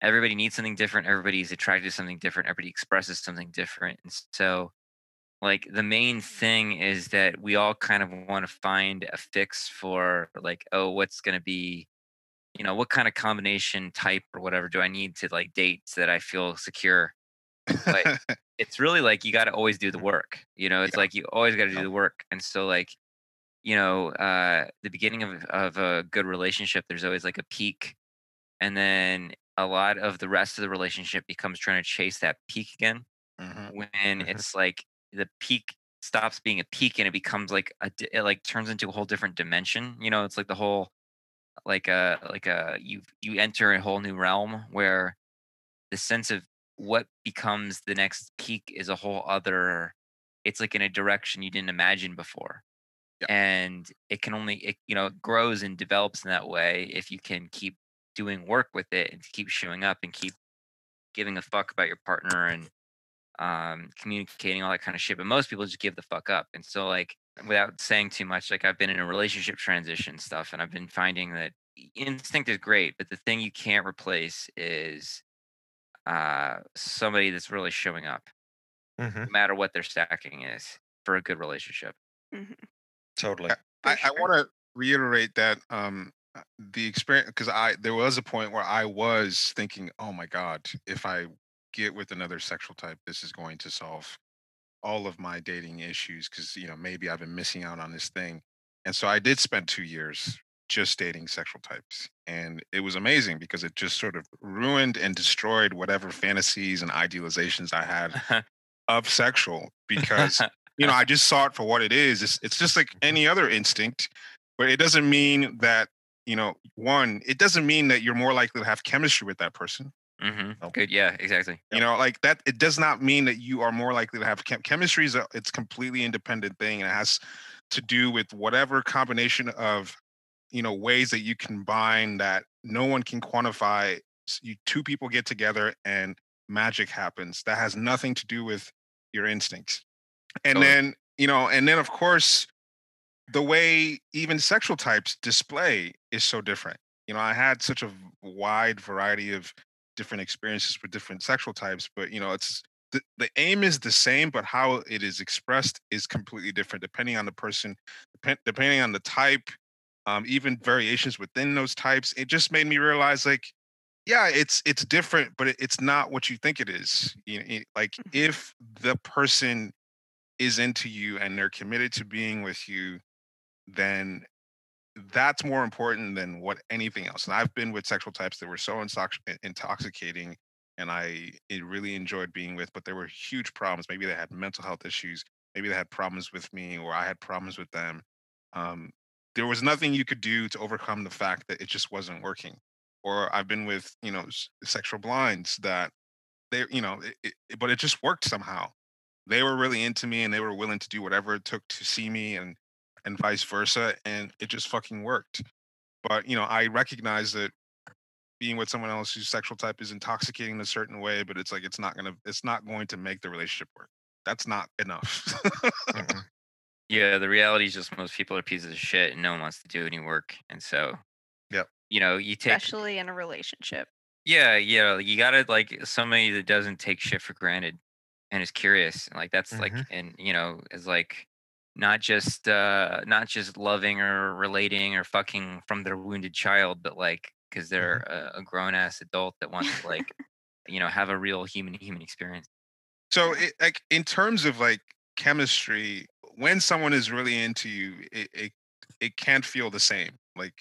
everybody needs something different everybody's attracted to something different everybody expresses something different and so like the main thing is that we all kind of want to find a fix for like oh what's going to be you know what kind of combination type or whatever do i need to like date so that i feel secure But it's really like you got to always do the work you know it's Yeah. like you always got to do the work and so like you know uh the beginning of of a good relationship there's always like a peak and then a lot of the rest of the relationship becomes trying to chase that peak again Mhm. when Mhm. it's like the peak stops being a peak and it becomes like a it like turns into a whole different dimension you know it's like the whole like a like a you you enter a whole new realm where the sense of what becomes the next peak is a whole other it's like in a direction you didn't imagine before Yeah. and it can only it you know it grows and develops in that way if you can keep doing work with it and keep showing up and keep giving a fuck about your partner and um communicating all that kind of shit but most people just give the fuck up and so like without saying too much like i've been in a relationship transition stuff and i've been finding that instinct is great but the thing you can't replace is uh somebody that's really showing up Mhm. no matter what their stacking is for a good relationship Mhm. Totally. I, For I want to reiterate that um, uh, the experience because I there was a point where I was thinking, oh my god, if I get with another sexual type, this is going to solve all of my dating issues because you know maybe I've been missing out on this thing, and so I did spend two years just dating sexual types, and it was amazing because it just sort of ruined and destroyed whatever fantasies and idealizations I had of sexual because you know, I just saw it for what it is. It's it's just like any other instinct, but it doesn't mean that you know, one, it doesn't mean that you're more likely to have chemistry with that person. hmm Nope. good yeah exactly You know, like that. It does not mean that you are more likely to have chem- chemistry. Is a it's completely independent thing, and it has to do with whatever combination of you know ways that you combine that no one can quantify. You two people get together and magic happens. That has nothing to do with your instincts. And Totally. then you know, and then of course, the way even sexual types display is so different. You know, I had such a wide variety of different experiences with different sexual types, but you know, it's the, the aim is the same, but how it is expressed is completely different depending on the person, depend, depending on the type, um, even variations within those types. It just made me realize, like, yeah, it's it's different, but it, it's not what you think it is. You know, it- like Mhm. if the person is into you and they're committed to being with you, then that's more important than what anything else. And I've been with sexual types that were so intox- intoxicating and I it really enjoyed being with, but there were huge problems. Maybe they had mental health issues, maybe they had problems with me, or I had problems with them. Um, there was nothing you could do to overcome the fact that it just wasn't working. Or I've been with, you know, sexual blinds that they, you know, it, it, but it just worked somehow. They were really into me and they were willing to do whatever it took to see me and and vice versa, and it just fucking worked. But you know, I recognize that being with someone else whose sexual type is intoxicating in a certain way, but it's like it's not gonna it's not going to make the relationship work. That's not enough. Yeah, the reality is just most people are pieces of shit and no one wants to do any work. And so, Yep. you know, you take, Especially in a relationship. yeah, yeah, you gotta like somebody that doesn't take shit for granted and is curious. and, Like that's like, Mhm. and you know, is like not just, uh, not just loving or relating or fucking from their wounded child, but like, cause they're a, a grown ass adult that wants to like, you know, have a real human human experience. so it, like in terms of like chemistry, when someone is really into you, it, it it can't feel the same. Like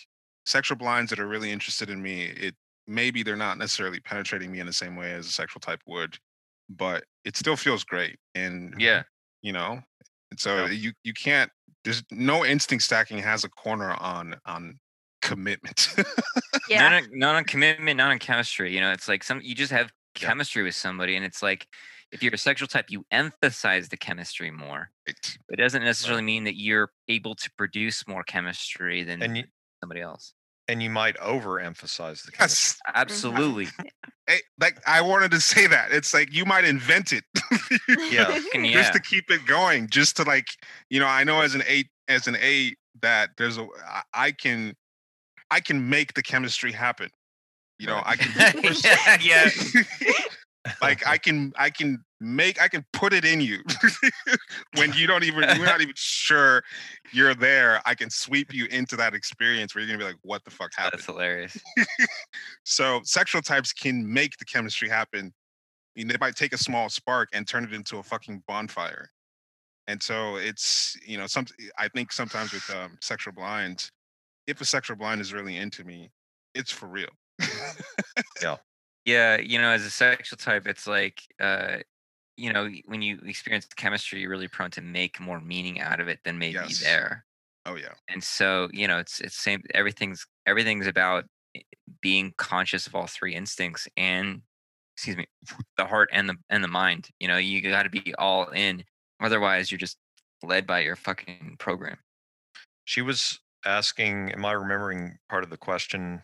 sexual blinds that are really interested in me, it maybe they're not necessarily penetrating me in the same way as a sexual type would, but it still feels great. And Yeah. you know and so Yeah. you you can't there's no instinct stacking has a corner on on commitment Yeah. Not on, not on commitment, not on chemistry. You know, it's like some you just have Yeah. chemistry with somebody, and it's like if you're a sexual type, you emphasize the chemistry more. Right. It doesn't necessarily mean that you're able to produce more chemistry than And you somebody else. and you might overemphasize the chemistry. yes Absolutely. Hey, like i wanted to say that it's like you might invent it Yeah. Fucking just yeah. to keep it going just to like you know i know as an eight as an eight that there's a I can i can make the chemistry happen you know i can yeah, like I can I can make I can put it in you when you don't even you're not even sure you're there. I can sweep you into that experience where you're gonna be like, what the fuck happened? That's hilarious. So sexual types can make the chemistry happen. I mean, they might take a small spark and turn it into a fucking bonfire. And so it's you know some I think sometimes with um, sexual blinds, if a sexual blind is really into me, it's for real. Yeah, Yeah, you know, as a sexual type, it's like uh you know, when you experience chemistry, you're really prone to make more meaning out of it than maybe Yes. there. oh yeah. and so you know it's it's same everything's everything's about being conscious of all three instincts and excuse me, the heart and the and the mind. You know, you got to be all in. Otherwise, you're just led by your fucking program. She was asking, am I remembering part of the question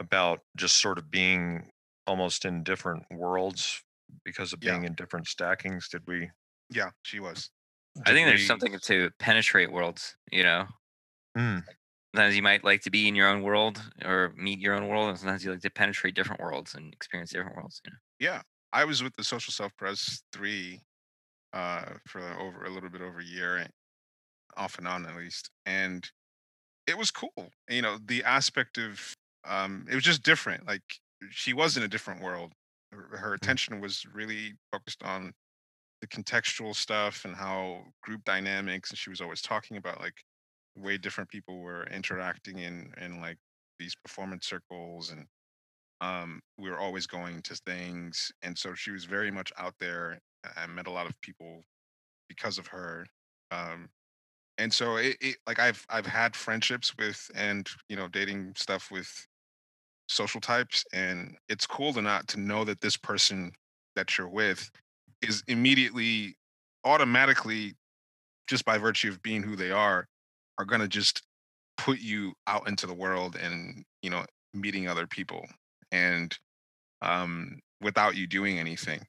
about just sort of being almost in different worlds because of Yeah. being in different stackings? Did we? Yeah, she was. I did think there's something to penetrate worlds. You know, Mm, sometimes you might like to be in your own world or meet your own world, and sometimes you like to penetrate different worlds and experience different worlds. You know? Yeah, I was with the Social Self Pres three uh, for over a little bit over a year, off and on at least, and it was cool. You know, the aspect of um, it was just different. Like she was in a different world. Her, her attention was really focused on the contextual stuff and how group dynamics, and she was always talking about like the way different people were interacting in in like these performance circles and um, we were always going to things, and so she was very much out there. I met a lot of people because of her, um, and so it, it like I've I've had friendships with and you know dating stuff with social types, and it's cool to not to know that this person that you're with is immediately automatically just by virtue of being who they are are going to just put you out into the world and you know meeting other people and um, without you doing anything.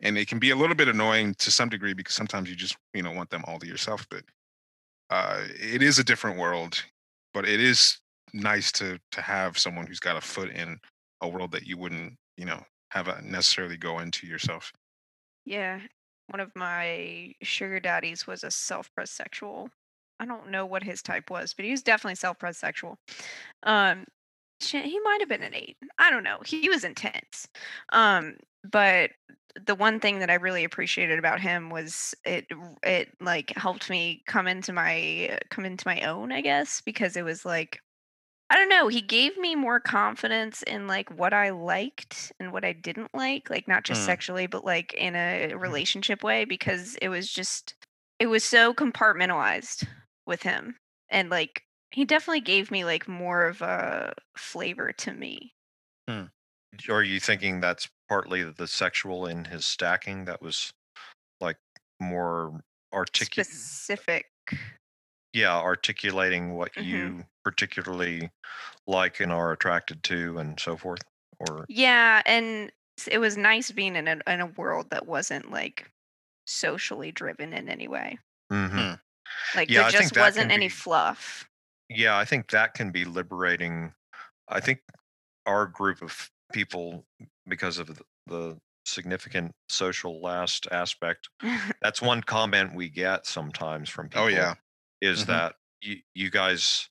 And it can be a little bit annoying to some degree because sometimes you just you know want them all to yourself. But uh, it is a different world. But it is nice to to have someone who's got a foot in a world that you wouldn't you know have a necessarily go into yourself. Yeah, one of my sugar daddies was a self-pressed sexual. I don't know what his type was, but he was definitely self-pressed sexual. Um, he might have been an eight. I don't know. He was intense. Um, but the one thing that I really appreciated about him was it it like helped me come into my come into my own, I guess, because it was like I don't know, he gave me more confidence in like what I liked and what I didn't like, like not just Mm. sexually, but like in a relationship way because it was just it was so compartmentalized with him. And like he definitely gave me like more of a flavor to me. Are you thinking that's partly the sexual in his stacking that was like more articulate? Specific. Yeah, articulating what Mhm. you particularly like and are attracted to, and so forth. Or Yeah, and it was nice being in a in a world that wasn't like socially driven in any way. Mhm. Like Yeah, there just wasn't any be- fluff. yeah, I think that can be liberating. I think our group of people, because of the, the significant social last aspect, that's one comment we get sometimes from people. Oh yeah, is Mhm. that you, you guys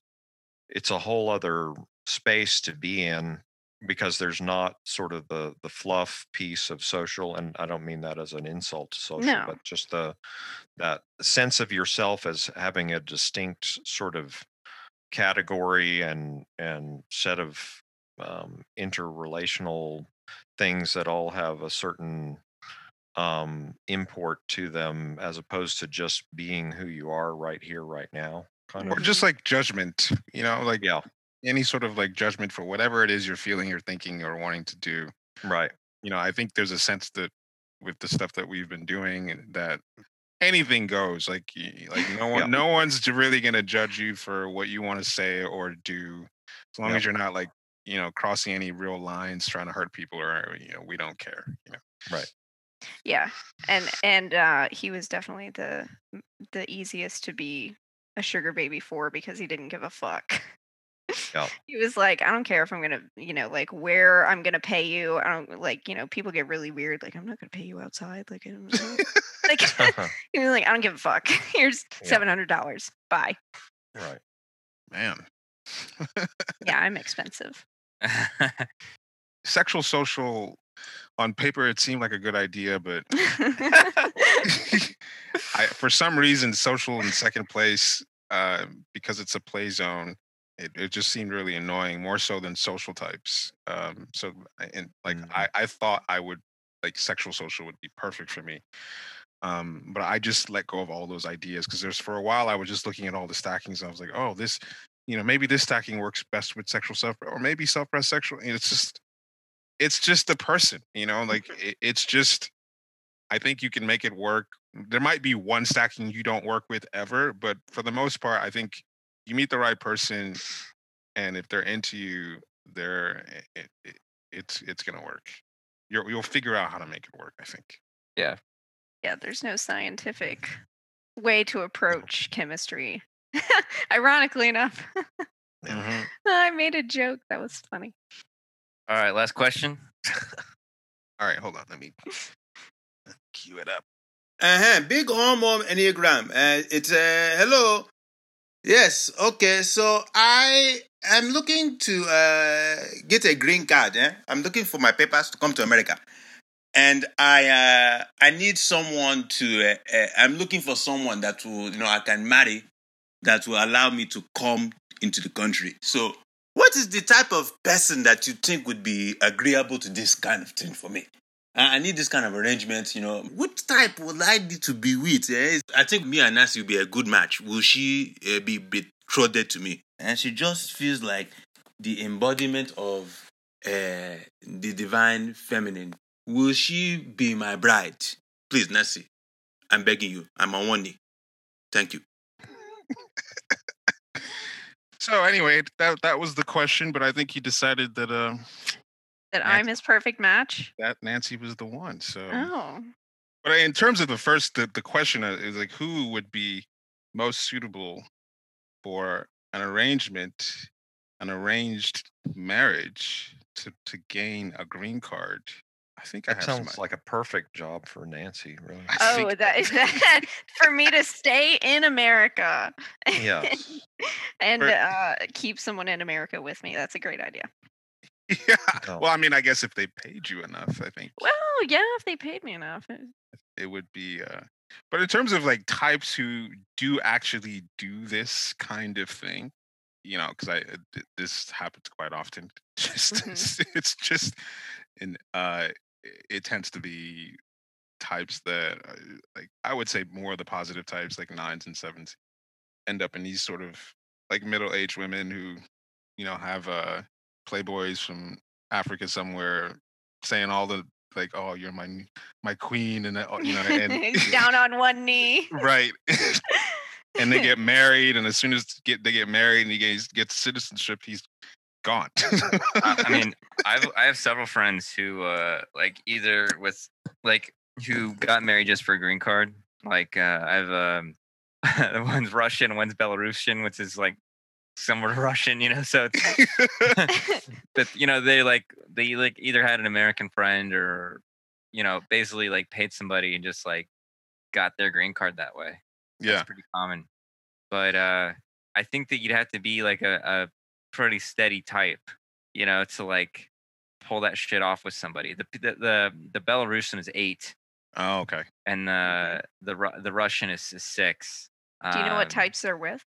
it's a whole other space to be in because there's not sort of the the fluff piece of social and i don't mean that as an insult to social No. but just the that sense of yourself as having a distinct sort of category and and set of um, interrelational things that all have a certain um, import to them as opposed to just being who you are right here right now kind or of just like judgment. You know, like yeah any sort of like judgment for whatever it is you're feeling, or thinking, or wanting to do. right you know, I think there's a sense that with the stuff that we've been doing that anything goes. Like, like no one, Yeah. no one's really gonna judge you for what you want to say or do, as long Yeah. as you're not like, you know, crossing any real lines, trying to hurt people, or you know, we don't care. You know, right Yeah, and and uh, he was definitely the the easiest to be a sugar baby for because he didn't give a fuck. Yeah. he was like, I don't care if I'm gonna, you know, like where I'm gonna pay you. I don't like, you know, people get really weird. Like, I'm not gonna pay you outside. Like, I don't know. like he was like, I don't give a fuck. Here's Yeah. seven hundred dollars. Bye. right man, Yeah, I'm expensive. sexual social on paper it seemed like a good idea, but I, for some reason, social in second place uh, because it's a play zone. It, it just seemed really annoying, more so than social types. Um, so, and like Mhm. I, I thought I would like sexual social would be perfect for me. Um, but I just let go of all those ideas because there's for a while I was just looking at all the stackings and I was like, oh, this, you know, maybe this stacking works best with sexual self, or maybe self-pressed sexual. And it's just, it's just the person, you know, like mm-hmm. it, it's just I think you can make it work. There might be one stacking you don't work with ever, but for the most part, I think you meet the right person and if they're into you, they're it, it, it's it's gonna work. You'll you'll figure out how to make it work, I think. Yeah, Yeah. there's no mm-hmm. scientific way to approach chemistry. Ironically enough, Mhm. I made a joke that was funny. All right, last question. All right, hold on, let me cue it up. Uh-huh. Big Arm homo enneagram. Uh, it's uh, hello. Yes. Okay. So I am looking to uh, get a green card. Eh? I'm looking for my papers to come to America, and I uh, I need someone to. Uh, uh, I'm looking for someone that will you know I can marry, that will allow me to come into the country. So. What is the type of person that you think would be agreeable to this kind of thing for me? I need this kind of arrangement, you know. What type would I need to be with? eh? I think me and Nancy will be a good match. Will she uh, be betrothed to me? And she just feels like the embodiment of uh, the divine feminine. Will she be my bride? Please, Nancy, I'm begging you. I'm on one knee. Thank you. So anyway, that that was the question, but I think he decided that uh That Nancy- I'm his perfect match. that Nancy was the one. So Oh, But in terms of the first, the, the question uh, is like, who would be most suitable for an arrangement, an arranged marriage to to gain a green card? I think I That have some. sounds like a perfect job for Nancy, really. I oh, that is that for me to stay in America. Yes. and For- uh, keep someone in America with me. That's a great idea. yeah. Well, I mean, I guess if they paid you enough, I think Well, yeah, if they paid me enough. uh, it would be. uh But in terms of like types who do actually do this kind of thing, you know, because I uh, this happens quite often. Just Mhm. it's, it's just, and uh, it- tends to be types that uh, like I would say more of the positive types, like nines and sevens, end up in these sort of like middle-aged women who, you know, have uh playboys from Africa somewhere saying all the like, oh, you're my my queen, and oh, you know, and Down on one knee. right. and they get married, and as soon as get they get married and he gets, gets citizenship, he's gone. I I mean, I've I have several friends who uh like either with like who got married just for a green card. Like uh I have um one's Russian, one's Belarusian, which is like somewhat Russian, you know. So it's but you know, they like they like either had an American friend or you know, basically like paid somebody and just like got their green card that way. yeah, That's pretty common. But uh I think that you'd have to be like a, a pretty steady type, you know, to like pull that shit off with somebody. The the the, the Belarusian is eight, oh, okay. and the the the Russian is, is six. Do you know what Um, types they're with?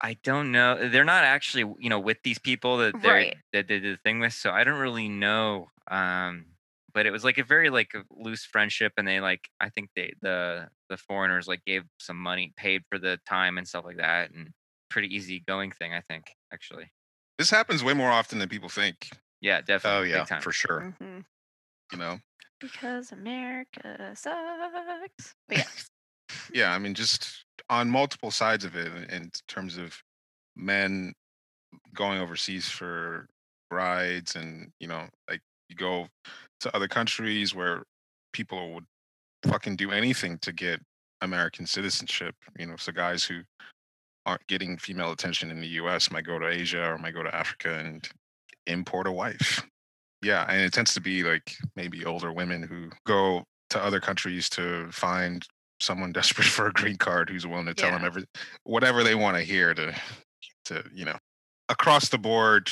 I don't know. They're not actually, you know, with these people that they're Right. that they did the thing with. So I don't really know. Um, but it was like a very like a loose friendship, and they like I think they the the foreigners like gave some money, paid for the time and stuff like that, and pretty easy going thing. I think actually. This happens way more often than people think. Yeah, definitely. Oh big yeah, time. for sure. hmm You know. Because America sucks. But yeah. yeah i mean just on multiple sides of it in- in terms of men going overseas for brides and you know like you go to other countries where people would fucking do anything to get american citizenship you know so guys who aren't getting female attention in the us might go to asia or might go to africa and import a wife. Yeah and it tends to be like maybe older women who go to other countries to find someone desperate for a green card who's willing to tell them Yeah. every whatever they want to hear to to you know across the board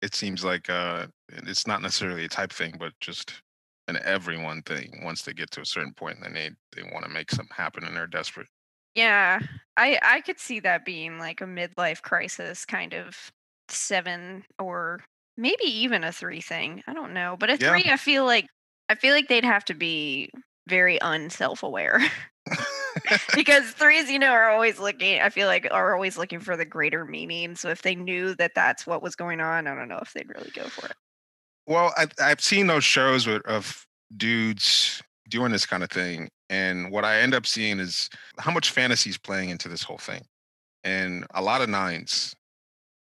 it seems like uh it's not necessarily a type thing but just an everyone thing. Once they get to a certain point then they they want to make something happen and they're desperate Yeah, I I could see that being like a midlife crisis kind of seven or maybe even a three thing. I don't know, but a Yeah. three, I feel like I feel like they'd have to be very unself-aware because threes, you know, are always looking. I feel like are always looking for the greater meaning. So if they knew that that's what was going on, I don't know if they'd really go for it. Well, I, I've seen those shows with, of dudes doing this kind of thing, and what I end up seeing is how much fantasy is playing into this whole thing, and a lot of nines,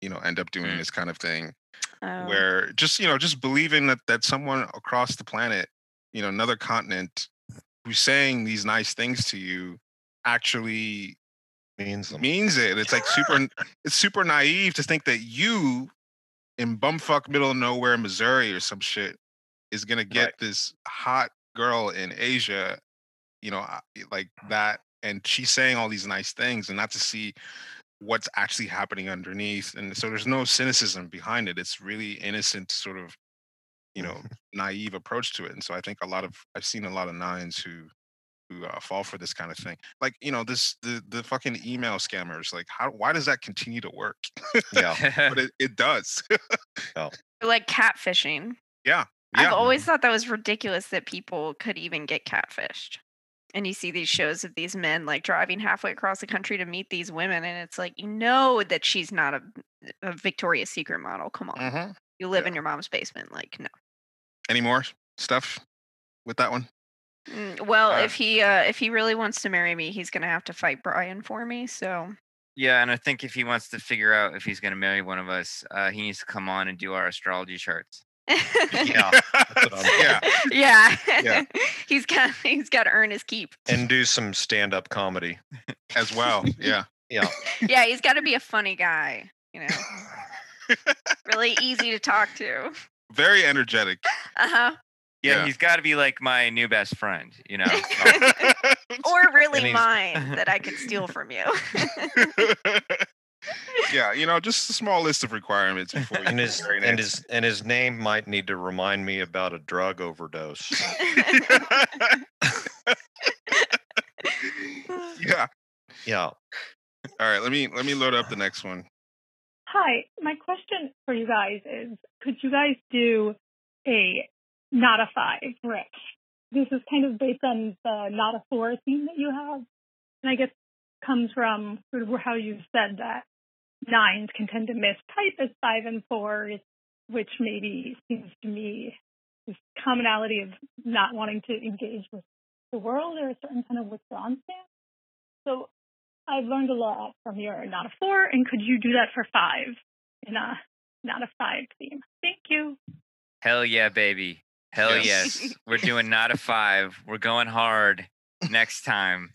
you know, end up doing Mm. this kind of thing Oh. where just you know just believing that that someone across the planet, you know, another continent, who's saying these nice things to you, actually Means them. means it. It's like super. it's super naive to think that you, in bumfuck middle of nowhere, Missouri or some shit, is gonna get Right. this hot girl in Asia, you know, like that, and she's saying all these nice things, and not to see what's actually happening underneath. And so there's no cynicism behind it. It's really innocent, sort of, you know, naive approach to it. And so I think a lot of I've seen a lot of nines who who uh, fall for this kind of thing. Like you know, this the the fucking email scammers. Like how why does that continue to work? Yeah. but it, it does. like catfishing. yeah. I've always thought that was ridiculous that people could even get catfished. And you see these shows of these men like driving halfway across the country to meet these women, and it's like you know that she's not a, a Victoria's Secret model. Come on, Mhm. you live yeah. in your mom's basement. Like no. Any more stuff with that one? Mm, Well, Uh, if he uh, if he really wants to marry me, he's gonna have to fight Brian for me. So Yeah, and I think if he wants to figure out if he's going to marry one of us, uh, he needs to come on and do our astrology charts. Yeah. That's what yeah. yeah, Yeah. he's got he's got to earn his keep. And do some stand up comedy. As well. Yeah. Yeah. yeah, he's got to be a funny guy. You know, really easy to talk to. Very energetic. Uh huh. Yeah, Yeah. he's got to be like my new best friend, you know. or really mine that I could steal from you. Yeah, you know, just a small list of requirements before you And his married. and his and his name might need to remind me about a drug overdose. yeah. Yeah. All right, let me let me load up the next one. Hi, my question for you guys is could you guys do a not a five riff? This is kind of based on the not a four theme that you have. And I guess comes from sort of how you said that nines can tend to mistype as five and fours, which maybe seems to me this commonality of not wanting to engage with the world or a certain kind of withdrawn stance. So I've learned a lot from your not a four, and could you do that for five in a not a five theme? Thank you. Hell yeah, baby. Hell Yes. yes. We're doing not a five. We're going hard next time.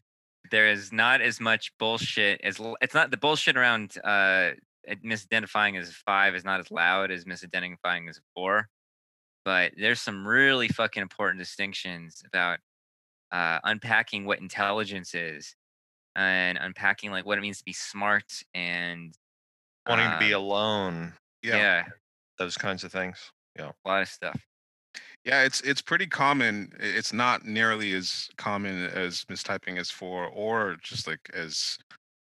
There is not as much bullshit as it's not the bullshit around uh misidentifying as five is not as loud as misidentifying as four. But there's some really fucking important distinctions about uh, unpacking what intelligence is and unpacking like what it means to be smart and Wanting to be um, alone. Yeah. yeah, Those kinds of things. Yeah. a lot of stuff. Yeah, it's it's pretty common. It's not nearly as common as mistyping as four, or just like as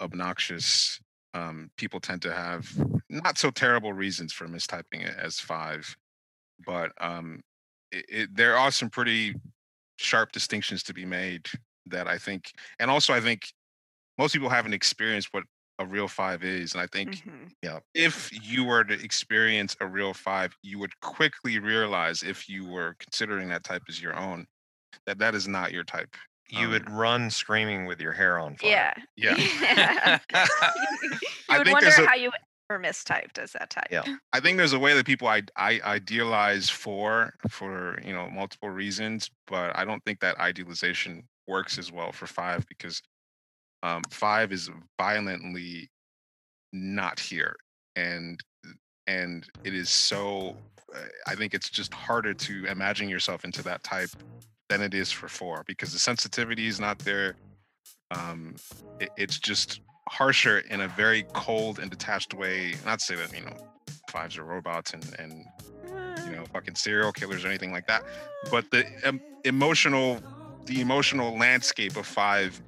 obnoxious. Um, people tend to have not so terrible reasons for mistyping it as five, but um, it, it, there are some pretty sharp distinctions to be made that I think, and also I think most people haven't experienced what a real five is, and I think Mhm. if you were to experience a real five, you would quickly realize if you were considering that type as your own, that that is not your type. You Um, would run screaming with your hair on fire. Yeah. Yeah. you I would think wonder a- how you ever mistyped as that type. Yeah. I think there's a way that people I, I idealize for for you know multiple reasons, but I don't think that idealization works as well for five because um, five is violently not here, and and it is so. uh, I think it's just harder to imagine yourself into that type than it is for four because the sensitivity is not there. Um, it, it's just harsher in a very cold and detached way. Not to say that you know fives are robots and and you know fucking serial killers or anything like that, but the um, emotional the emotional landscape of five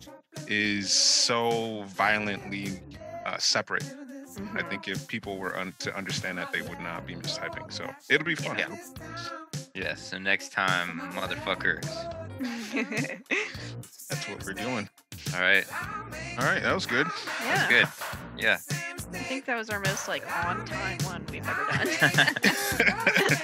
is so violently uh, separate. I Mhm. think if people were un- to understand that, they would not be mistyping. So it'll be fun. Yeah. Yes. So next time, motherfuckers. That's what we're doing. All right. All right, that was good. yeah. Good. Yeah. I think that was our most like on time one we've ever done.